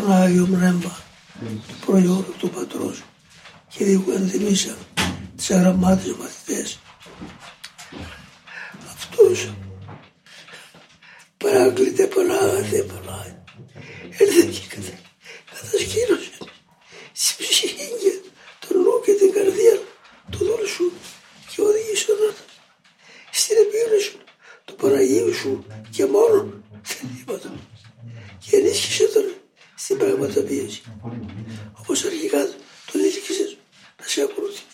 τον Άγιο Μνέμβα, προϊόν του Πατρός και λίγο ενθυμίσαν τις αγραμμάτες μαθητές. Αυτός παράκλητε Πανάγαθε Πανάγαθε. Έρθε και κατα, κατασκήνωσε στη ψυχή τον νου και την καρδία του δούλου σου και οδήγησε να στην επίγνωση του Παναγίου σου και μόνο θελήματα και ενίσχυσε τον στην πραγματοποίηση. Όπως αρχικά τον ήθικησες να σε ακολουθήσει